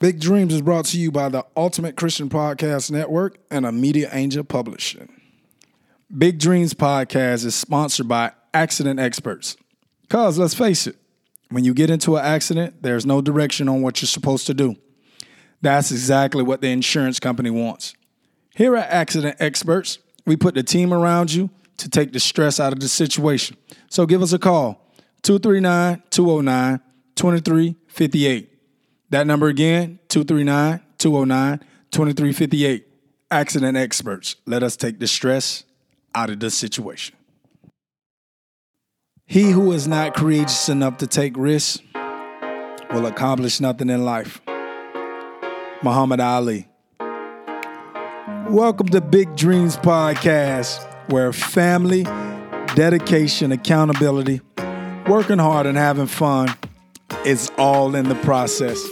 Big Dreams is brought to you by the Ultimate Christian Podcast Network and a Media Angel Publishing. Big Dreams Podcast is sponsored by Accident Experts. Because let's face it, when you get into an accident, there's no direction on what you're supposed to do. That's exactly what the insurance company wants. Here at Accident Experts, we put the team around you to take the stress out of the situation. So give us a call 239 209 2358. That number again, 239 209 2358. Accident experts. Let us take the stress out of the situation. He who is not courageous enough to take risks will accomplish nothing in life. Muhammad Ali. Welcome to Big Dreams Podcast, where family, dedication, accountability, working hard, and having fun is all in the process.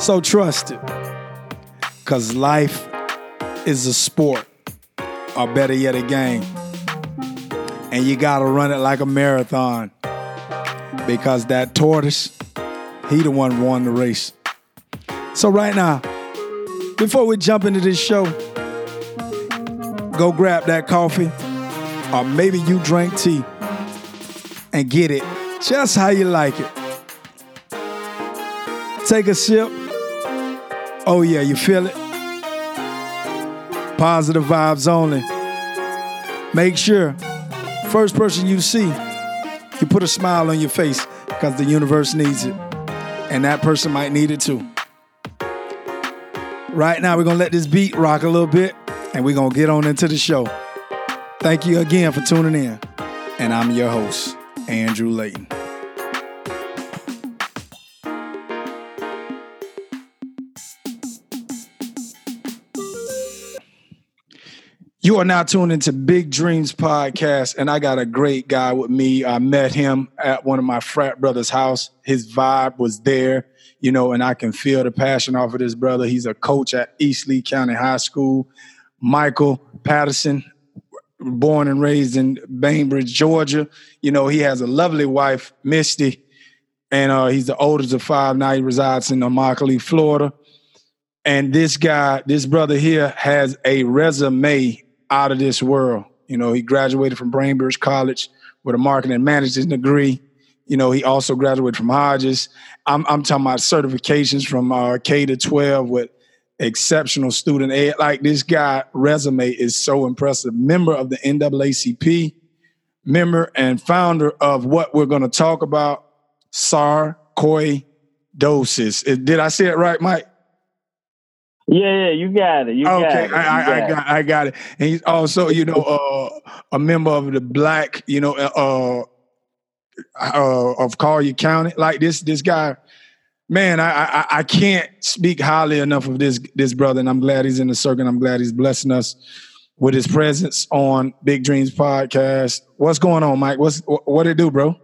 So trust it. Because life is a sport, or better yet, a game. And you got to run it like a marathon. Because that tortoise, he the one won the race. So right now, before we jump into this show, go grab that coffee, or maybe you drink tea, and get it just how you like it. Take a sip. Oh, yeah, you feel it? Positive vibes only. Make sure, first person you see, you put a smile on your face because the universe needs it. And that person might need it too. Right now, we're going to let this beat rock a little bit and we're going to get on into the show. Thank you again for tuning in. And I'm your host, Andrew Layton. You are now tuned into Big Dreams Podcast, and I got a great guy with me. I met him at one of my frat brothers' house. His vibe was there, you know, and I can feel the passion off of this brother. He's a coach at East Lee County High School. Michael Patterson, born and raised in Bainbridge, Georgia. You know, he has a lovely wife, Misty, and uh, he's the oldest of five. Now he resides in Immokalee, Florida. And this guy, this brother here, has a resume out of this world. You know, he graduated from Bainbridge College with a marketing and management degree. You know, he also graduated from Hodges. I'm, I'm talking about certifications from uh, K to 12 with exceptional student aid. Like this guy resume is so impressive. Member of the NAACP, member and founder of what we're going to talk about, sarcoidosis. Did I say it right, Mike? Yeah, yeah, you got it. You okay, got it. I, I, I got, I got it. And he's also, you know, uh, a member of the Black, you know, uh, uh, of Collier County. Like this, this guy, man, I, I, I can't speak highly enough of this, this brother. And I'm glad he's in the circle. I'm glad he's blessing us with his presence on Big Dreams Podcast. What's going on, Mike? What's what it do, bro?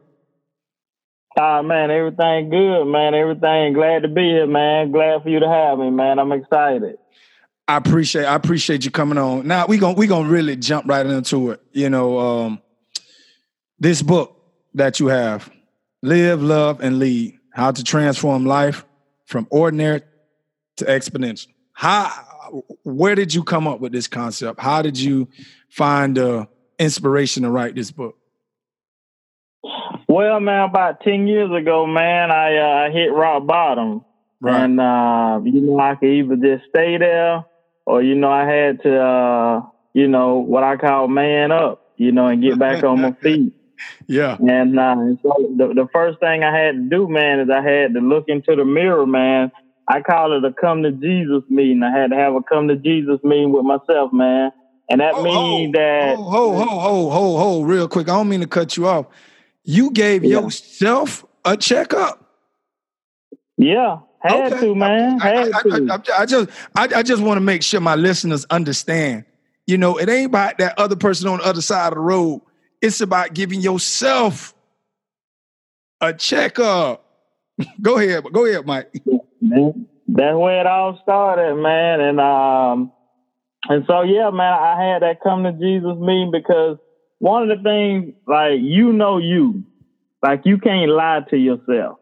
Ah, man, everything good, man. Everything. Glad to be here, man. Glad for you to have me, man. I'm excited. I appreciate I appreciate you coming on. Now we gonna we gonna really jump right into it. You know, um, this book that you have, Live, Love, and Lead: How to Transform Life from Ordinary to Exponential. How where did you come up with this concept? How did you find the inspiration to write this book? Well, man, about ten years ago, man, I uh, hit rock bottom, Right. and uh, you know I could either just stay there, or you know I had to, uh, you know, what I call man up, you know, and get back on my feet. Yeah. And uh, so the, the first thing I had to do, man, is I had to look into the mirror, man. I call it a come to Jesus meeting. I had to have a come to Jesus meeting with myself, man. And that Oh, means oh, that Ho, ho, ho, ho, ho, ho, real quick. I don't mean to cut you off. You gave Yeah. yourself a checkup. yeah, had Okay. to, man, I, had I- to. I- I- I just, I, I just want to make sure my listeners understand. You know, it ain't about that other person on the other side of the road. It's about giving yourself a checkup. go ahead, go ahead, Mike. Man, That's where it all started, man. And um, and so yeah, man, I had that come to Jesus meeting because one of the things, like you know, you, like you can't lie to yourself.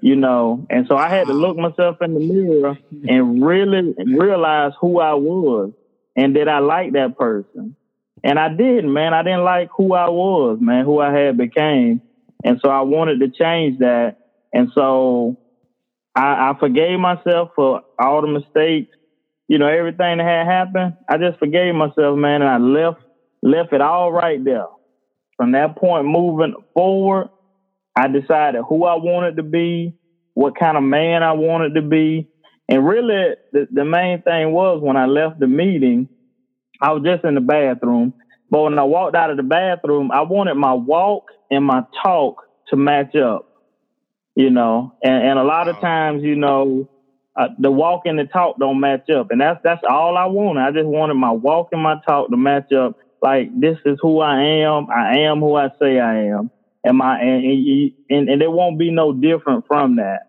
you know. And so I had to look myself in the mirror and really realize who I was and did I like that person. And I didn't, man. I didn't like who I was, man, who I had became. And so I wanted to change that. And so I, I forgave myself for all the mistakes, you know, everything that had happened. I just forgave myself, man, and I left left it all right there. From that point moving forward, I decided who I wanted to be, what kind of man I wanted to be. And really, the, the main thing was when I left the meeting, I was just in the bathroom. But when I walked out of the bathroom, I wanted my walk and my talk to match up, you know. And, and a lot of times, you know, uh, the walk and the talk don't match up, and that's that's all I wanted. I just wanted my walk and my talk to match up. Like this is who I am. I am who I say I am, and my and and, and it won't be no different from that.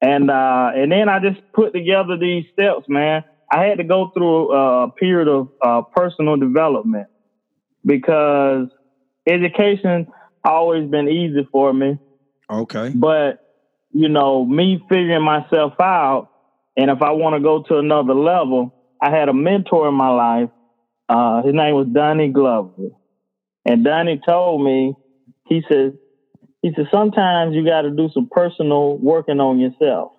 And uh, and then I just put together these steps, man. I had to go through a period of uh, personal development because education always been easy for me. Okay. But you know, me figuring myself out, and if I want to go to another level, I had a mentor in my life. Uh, his name was Donnie Glover, and Donnie told me, he said, he said sometimes you got to do some personal working on yourself.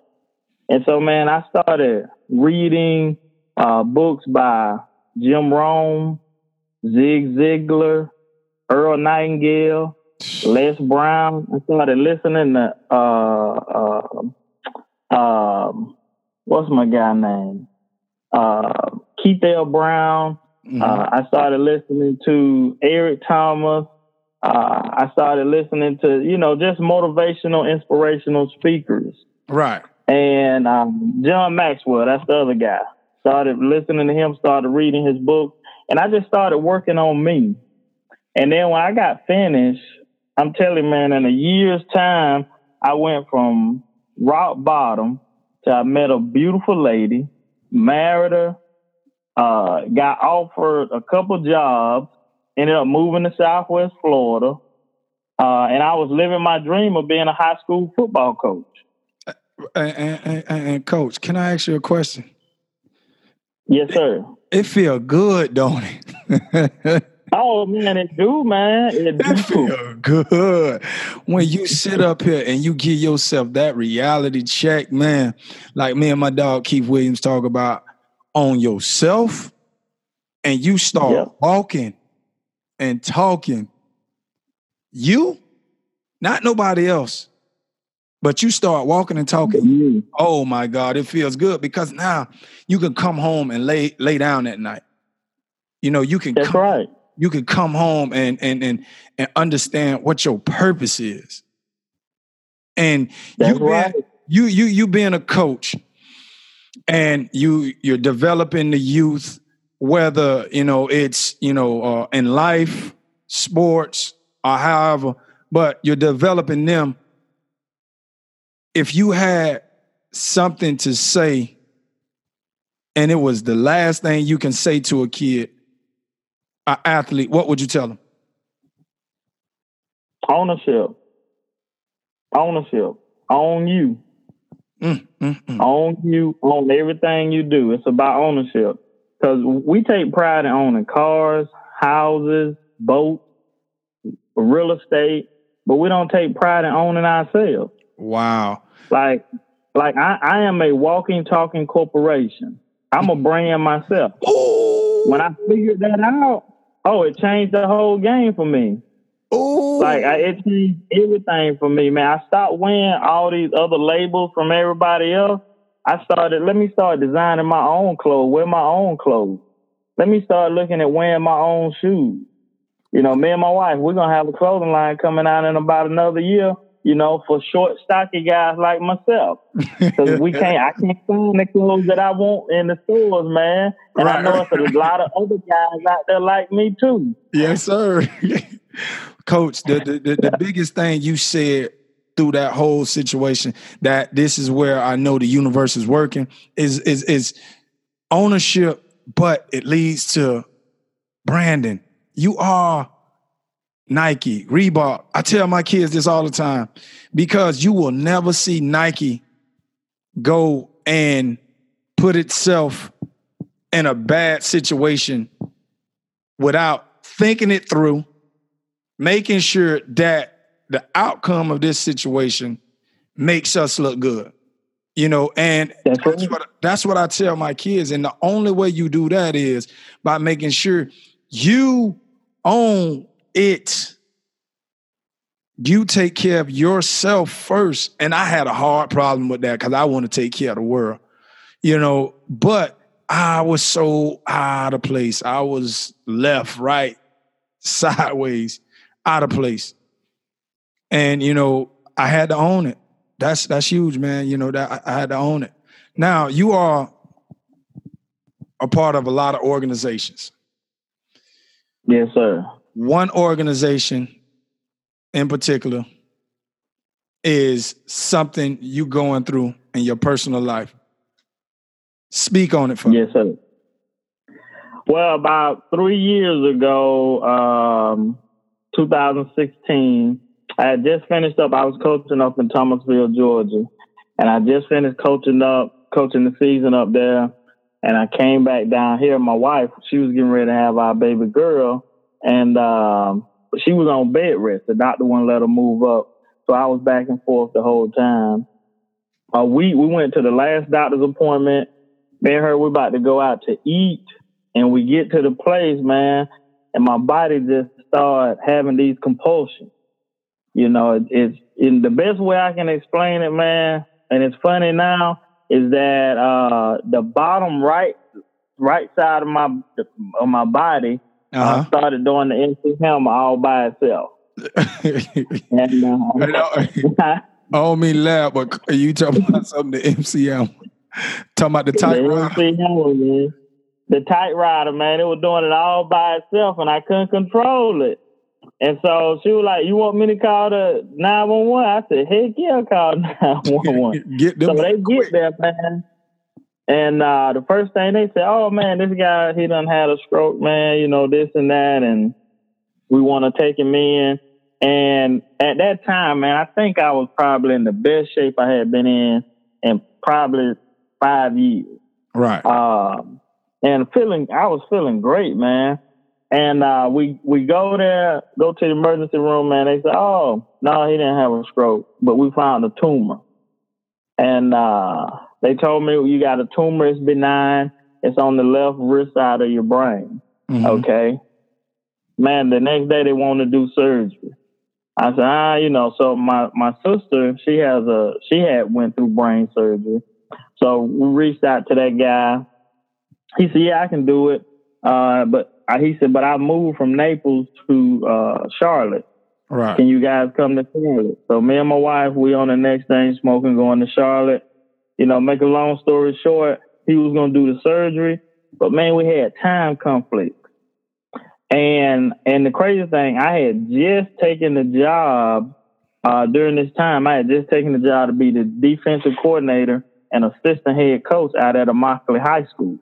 And so, man, I started reading uh, books by Jim Rohn, Zig Ziglar, Earl Nightingale, Les Brown. I started listening to uh, uh, um, what's my guy name? Uh, Keith L. Brown. Mm-hmm. Uh, I started listening to Eric Thomas. Uh, I started listening to you know just motivational, inspirational speakers. Right. And um, John Maxwell, that's the other guy. Started listening to him. Started reading his book, and I just started working on me. And then when I got finished, I'm telling you, man, in a year's time, I went from rock bottom to I met a beautiful lady, married her, uh, got offered a couple jobs, ended up moving to Southwest Florida, uh, and I was living my dream of being a high school football coach. Uh, and, and, and, coach, can I ask you a question? Yes, sir. It feel good, don't it? Oh man, it do, man. It do. feel good when you sit up here and you give yourself that reality check, man. Like me and my dog Keith Williams talk about on yourself, and you start yep. walking and talking. You, not nobody else, but you start walking and talking. Mm-hmm. Oh my God, it feels good because now you can come home and lay lay down at night. You know, you can. That's come, right you can come home and and and and understand what your purpose is. And That's you right. you you you being a coach and you you're developing the youth whether you know it's you know uh, in life sports or however but you're developing them if you had something to say and it was the last thing you can say to a kid an athlete, what would you tell them? Ownership. Ownership. Own you. Mm, mm, mm. Own you. Own everything you do. It's about ownership. Because we take pride in owning cars, houses, boats, real estate, but we don't take pride in owning ourselves. Wow. Like, like I, I am a walking, talking corporation. I'm a brand myself. Ooh. When I figured that out, Oh, it changed the whole game for me. Ooh. Like I, it changed everything for me, man. I stopped wearing all these other labels from everybody else. I started. Let me start designing my own clothes. Wear my own clothes. Let me start looking at wearing my own shoes. You know, me and my wife, we're gonna have a clothing line coming out in about another year you know, for short, stocky guys like myself. Because we can't, I can't find the clothes that I want in the stores, man. And right, I know right. there's a lot of other guys out there like me too. Yes, sir. Coach, the, the, the, the biggest thing you said through that whole situation that this is where I know the universe is working is is is ownership, but it leads to branding. You are Nike, Reebok. I tell my kids this all the time because you will never see Nike go and put itself in a bad situation without thinking it through, making sure that the outcome of this situation makes us look good. You know, and that's, what that's what I tell my kids. And the only way you do that is by making sure you own it. You take care of yourself first. And I had a hard problem with that because I want to take care of the world. You know, but I was so out of place. I was left, right, sideways, out of place. And you know, I had to own it. That's that's huge, man. You know that I, I had to own it. Now you are a part of a lot of organizations. Yes, sir. One organization in particular is something you going through in your personal life. Speak on it for yes, sir. Well, about three years ago, um, 2016, I had just finished up. I was coaching up in Thomasville, Georgia, and I just finished coaching up, coaching the season up there. And I came back down here. My wife, she was getting ready to have our baby girl, and um, she was on bed rest. The doctor wouldn't let her move up, so I was back and forth the whole time. Uh, we we went to the last doctor's appointment me and her, we're about to go out to eat, and we get to the place, man, and my body just started having these compulsions. You know, it, it's in the best way I can explain it, man. And it's funny now is that uh, the bottom right right side of my of my body uh, uh-huh. uh, started doing the MC Hammer all by itself. and, uh, I don't mean laugh, but you talking about something the MC Hammer? Talking about the tight. The tight rider, man, it was doing it all by itself, and I couldn't control it. And so she was like, "You want me to call the nine one one?" I said, "Heck yeah, call nine one one." Get them. So they quick. get there, man. And uh, the first thing they said, "Oh man, this guy he done had a stroke, man. You know this and that, and we want to take him in." And at that time, man, I think I was probably in the best shape I had been in, in probably five years. Right. Um, and feeling, I was feeling great, man. And uh, we we go there, go to the emergency room, man. They say, "Oh, no, he didn't have a stroke, but we found a tumor." And uh, they told me you got a tumor. It's benign. It's on the left wrist side of your brain. Mm-hmm. Okay, man. The next day they want to do surgery. I said, ah, you know. So my my sister, she has a she had went through brain surgery. So we reached out to that guy. He said, "Yeah, I can do it." Uh, but I, he said, "But I moved from Naples to uh, Charlotte. Right? Can you guys come to Charlotte?" So me and my wife, we on the next thing, smoking, going to Charlotte. You know, make a long story short, he was going to do the surgery, but man, we had time conflicts. And and the crazy thing, I had just taken the job uh, during this time. I had just taken the job to be the defensive coordinator and assistant head coach out at Immokalee High School.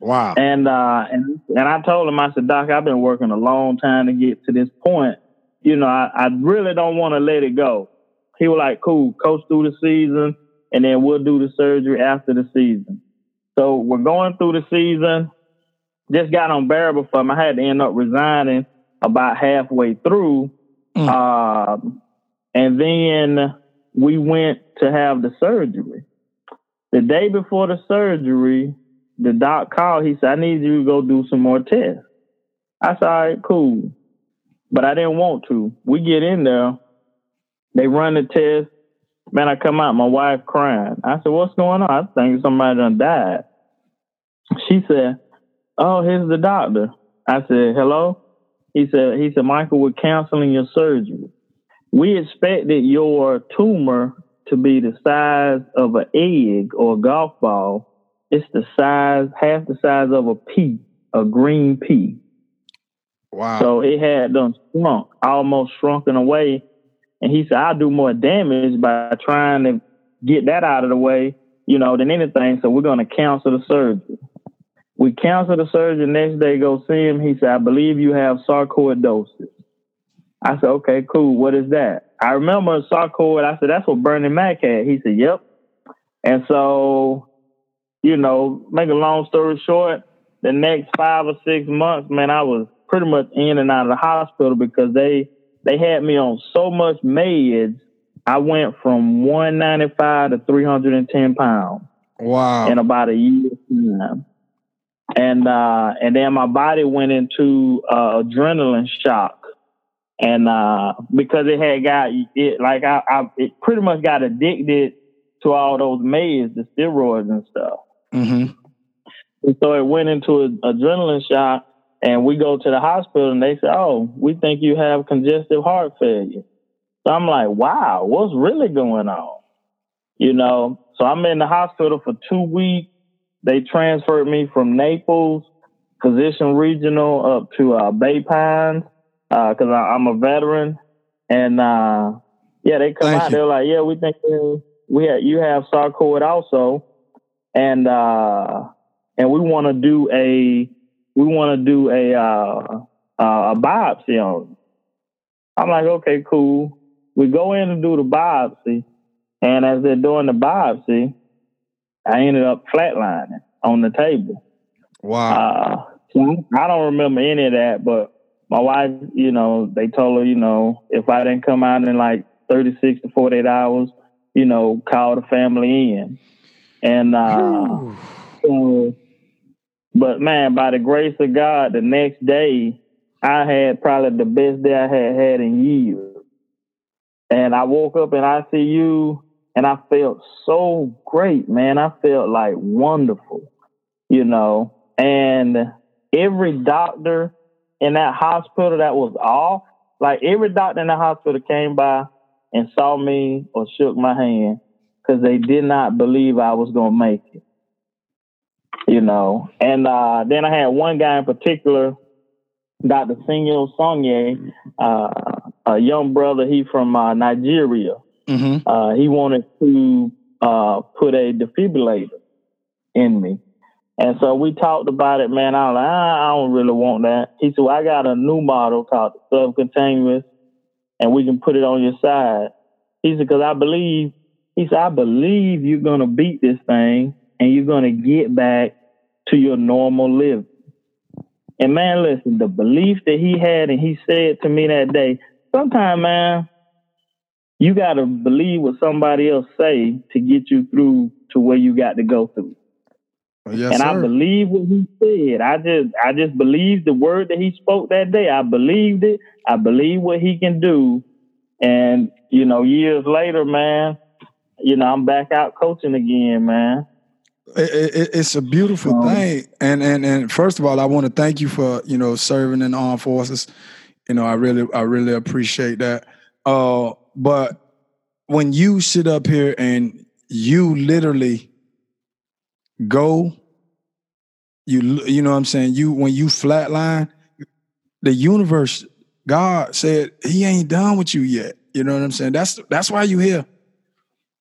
Wow. And uh and and I told him, I said, Doc, I've been working a long time to get to this point. You know, I, I really don't want to let it go. He was like, Cool, coach through the season, and then we'll do the surgery after the season. So we're going through the season. Just got unbearable for me. I had to end up resigning about halfway through. Mm. Uh, and then we went to have the surgery. The day before the surgery, the doc called. He said, I need you to go do some more tests. I said, all right, cool. But I didn't want to. We get in there. They run the test. Man, I come out, my wife crying. I said, what's going on? I think somebody done died. She said, oh, here's the doctor. I said, hello? He said, he said, Michael, we're canceling your surgery. We expected your tumor to be the size of an egg or a golf ball. It's the size, half the size of a pea, a green pea. Wow. So it had done shrunk, almost shrunken away. And he said, I'll do more damage by trying to get that out of the way, you know, than anything. So we're going to cancel the surgery. We cancel the surgery. Next day, go see him. He said, I believe you have sarcoidosis. I said, okay, cool. What is that? I remember sarcoid. I said, that's what Bernie Mac had. He said, yep. And so, you know, make a long story short, the next five or six months, man, I was pretty much in and out of the hospital because they they had me on so much meds. I went from 195 to 310 pounds. Wow. In about a year's time. And uh, and then my body went into uh, adrenaline shock. And uh, because it had got it like I, I it pretty much got addicted to all those meds, the steroids and stuff. Mm-hmm. And so it went into an adrenaline shock, and we go to the hospital, and they say, "Oh, we think you have congestive heart failure." So I'm like, "Wow, what's really going on?" You know. So I'm in the hospital for two weeks. They transferred me from Naples, Physician Regional, up to uh, Bay Pines because uh, I'm a veteran, and uh, yeah, they come Thank out. You. They're like, "Yeah, we think we have, you have sarcoid also, and uh, and we want to do a we want to do a uh, uh, a biopsy on." I'm like, "Okay, cool." We go in and do the biopsy, and as they're doing the biopsy, I ended up flatlining on the table. Wow. Uh, I don't remember any of that, but my wife, you know, they told her, you know, if I didn't come out in like 36 to 48 hours, you know, call the family in. And uh, so, but man, by the grace of God, the next day I had probably the best day I had had in years. And I woke up in ICU and I felt so great, man. I felt like wonderful, you know. And every doctor in that hospital that was off, like every doctor in the hospital came by and saw me or shook my hand because they did not believe I was going to make it. You know, and uh, then I had one guy in particular, Dr. Senyo Sonye, uh, a young brother, he from uh, Nigeria. Mm-hmm. Uh, he wanted to uh, put a defibrillator in me. And so we talked about it, man. I was like, ah, I don't really want that. He said, well, I got a new model called the subcutaneous and we can put it on your side. He said, because I believe, he said, I believe you're going to beat this thing and you're going to get back to your normal living. And man, listen, the belief that he had and he said to me that day, sometimes, man, you got to believe what somebody else say to get you through to where you got to go through. Oh, yes, and sir. I believe what he said. I just I just believe the word that he spoke that day. I believed it. I believe what he can do. And, you know, years later, man, you know, I'm back out coaching again, man. It, it, it's a beautiful um, thing, and and and first of all, I want to thank you for you know serving in the armed forces. You know, I really I really appreciate that. Uh, but when you sit up here and you literally go you you know what I'm saying you when you flatline the universe God said he ain't done with you yet you know what I'm saying that's that's why you here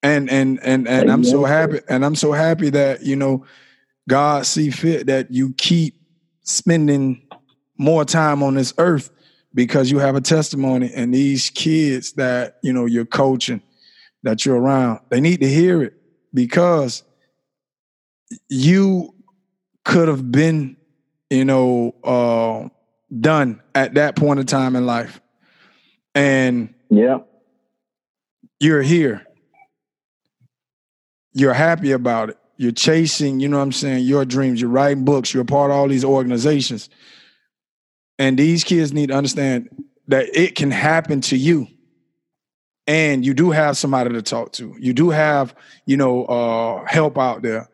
and and and and I'm so happy and I'm so happy that you know God see fit that you keep spending more time on this earth because you have a testimony and these kids that you know you're coaching that you're around they need to hear it because you could have been, you know, uh, done at that point in time in life. And yeah, you're here. You're happy about it. You're chasing, you know what I'm saying, your dreams. You're writing books. You're a part of all these organizations. And these kids need to understand that it can happen to you. And you do have somebody to talk to. You do have, you know, uh, help out there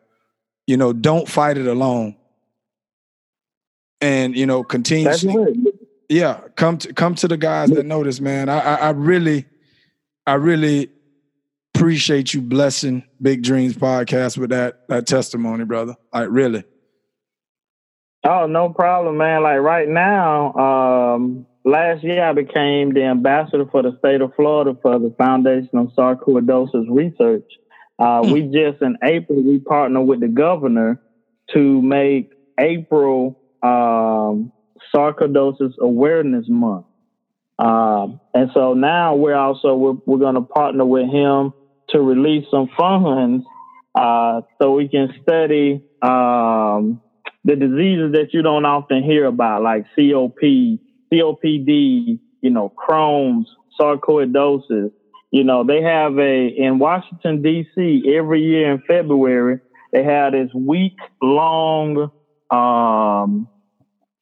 you know, don't fight it alone. And you know, continue. Yeah, come to come to the guys that know this, man. I, I, I really, I really appreciate you blessing Big Dreams podcast with that that testimony, brother. Like really. Oh, no problem, man. Like right now, um, last year I became the ambassador for the state of Florida for the Foundation of Sarcoidosis Research. Uh, hmm. We just in April we partnered with the governor to make April um, sarcoidosis awareness month, Um, and so now we're also we're, we're going to partner with him to release some funds uh, so we can study um, the diseases that you don't often hear about, like COP, COPD, you know, Crohn's, sarcoidosis. You know, they have a in Washington D.C. every year in February they have this week long. Um,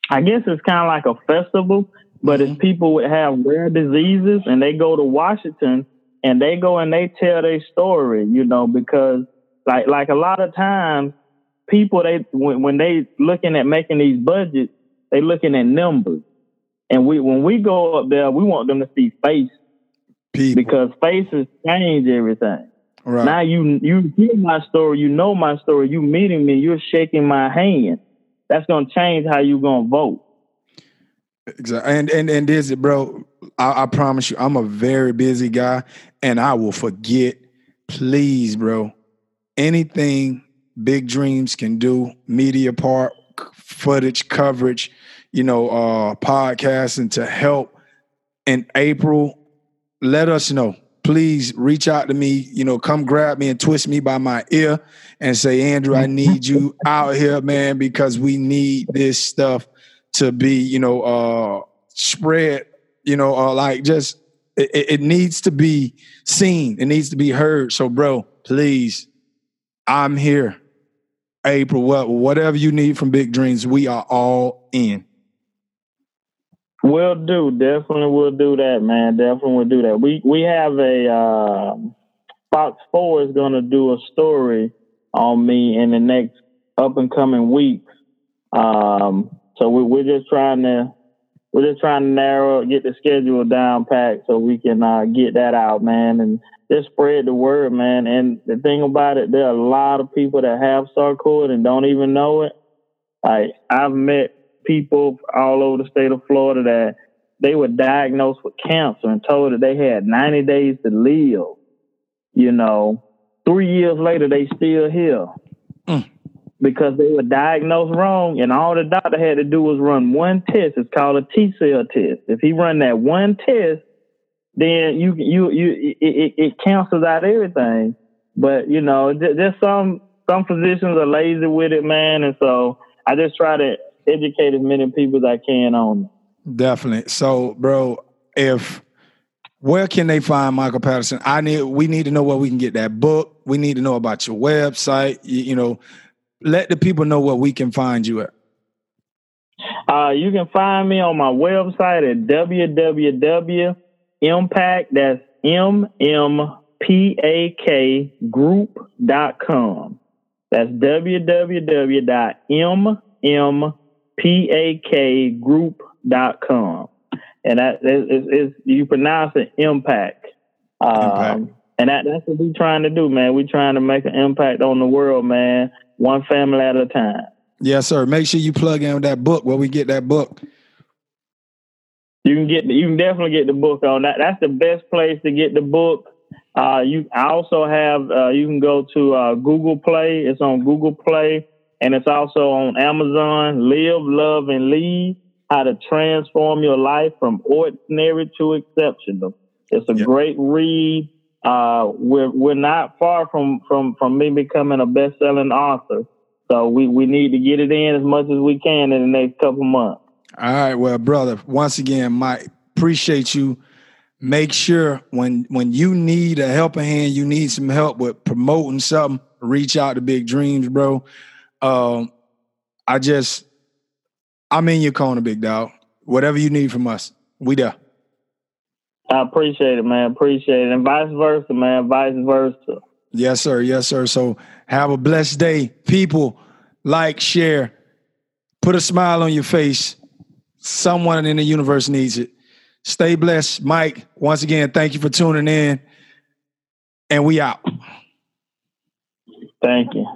I guess it's kind of like a festival, but mm-hmm. it's people that have rare diseases, and they go to Washington and they go and they tell their story. You know, because like like a lot of times people they when, when they looking at making these budgets, they looking at numbers. And we when we go up there, we want them to see face people. because faces change everything. Right. Now you you hear my story, you know my story, you meeting me, you're shaking my hand. That's gonna change how you gonna vote. Exactly. And and and this bro, I, I promise you, I'm a very busy guy and I will forget. Please, bro, anything big dreams can do, media part, footage, coverage, you know, uh podcasting to help in April, let us know please reach out to me. You know, come grab me and twist me by my ear and say, Andrew, I need you out here, man, because we need this stuff to be, you know, uh, spread, you know, uh, like just it, it needs to be seen. It needs to be heard. So, bro, please, I'm here. April, what whatever you need from Big Dreams, we are all in. We'll do. Definitely We'll do that, man. Definitely we'll do that. We we have a uh, Fox Four is to do a story on me in the next up and coming weeks. Um, so we, we're just trying to we're just trying to narrow get the schedule down packed so we can uh, get that out, man, and just spread the word, man. And the thing about it, there are a lot of people that have sarcoid and don't even know it. Like I've met people all over the state of Florida that they were diagnosed with cancer and told that they had 90 days to live. You know, three years later, they still here mm. Because they were diagnosed wrong, and all the doctor had to do was run one test. It's called a T cell test. If he run that one test, then you you you it, it, cancels out everything. But you know, there's some some physicians are lazy with it, man, and so I just try to educate as many people as I can on it. Definitely. So, bro, if where can they find Michael Patterson? I need we need to know where we can get that book. We need to know about your website. You, you know, let the people know where we can find you at. Uh, you can find me on my website at www.impact. That's M M P A K group.com. That's www.m pakgroup.com. And that is, is you pronounce it impact. Um, and that, that's what we're trying to do, man. We're trying to make an impact on the world, man, one family at a time. Yes, sir. Make sure you plug in with that book where we get that book. You can get you can definitely get the book on that. That's the best place to get the book. Uh, you I also have uh, you can go to uh, Google Play. It's on Google Play and it's also on Amazon. Live, love, and lead: How to transform your life from ordinary to exceptional. It's a yep. great read. Uh, we're we're not far from from from me becoming a best selling author, so we we need to get it in as much as we can in the next couple months. All right, well, brother, once again, Mike, appreciate you. Make sure when when you need a helping hand, you need some help with promoting something, reach out to Big Dreams, bro. Um, I just, I'm in your corner, big dog. Whatever you need from us, we there. I appreciate it, man. Appreciate it. And vice versa, man. Vice versa. Yes, sir. Yes, sir. So have a blessed day. People, like, share, put a smile on your face. Someone in the universe needs it. Stay blessed. Mike, once again, thank you for tuning in. And we out. Thank you.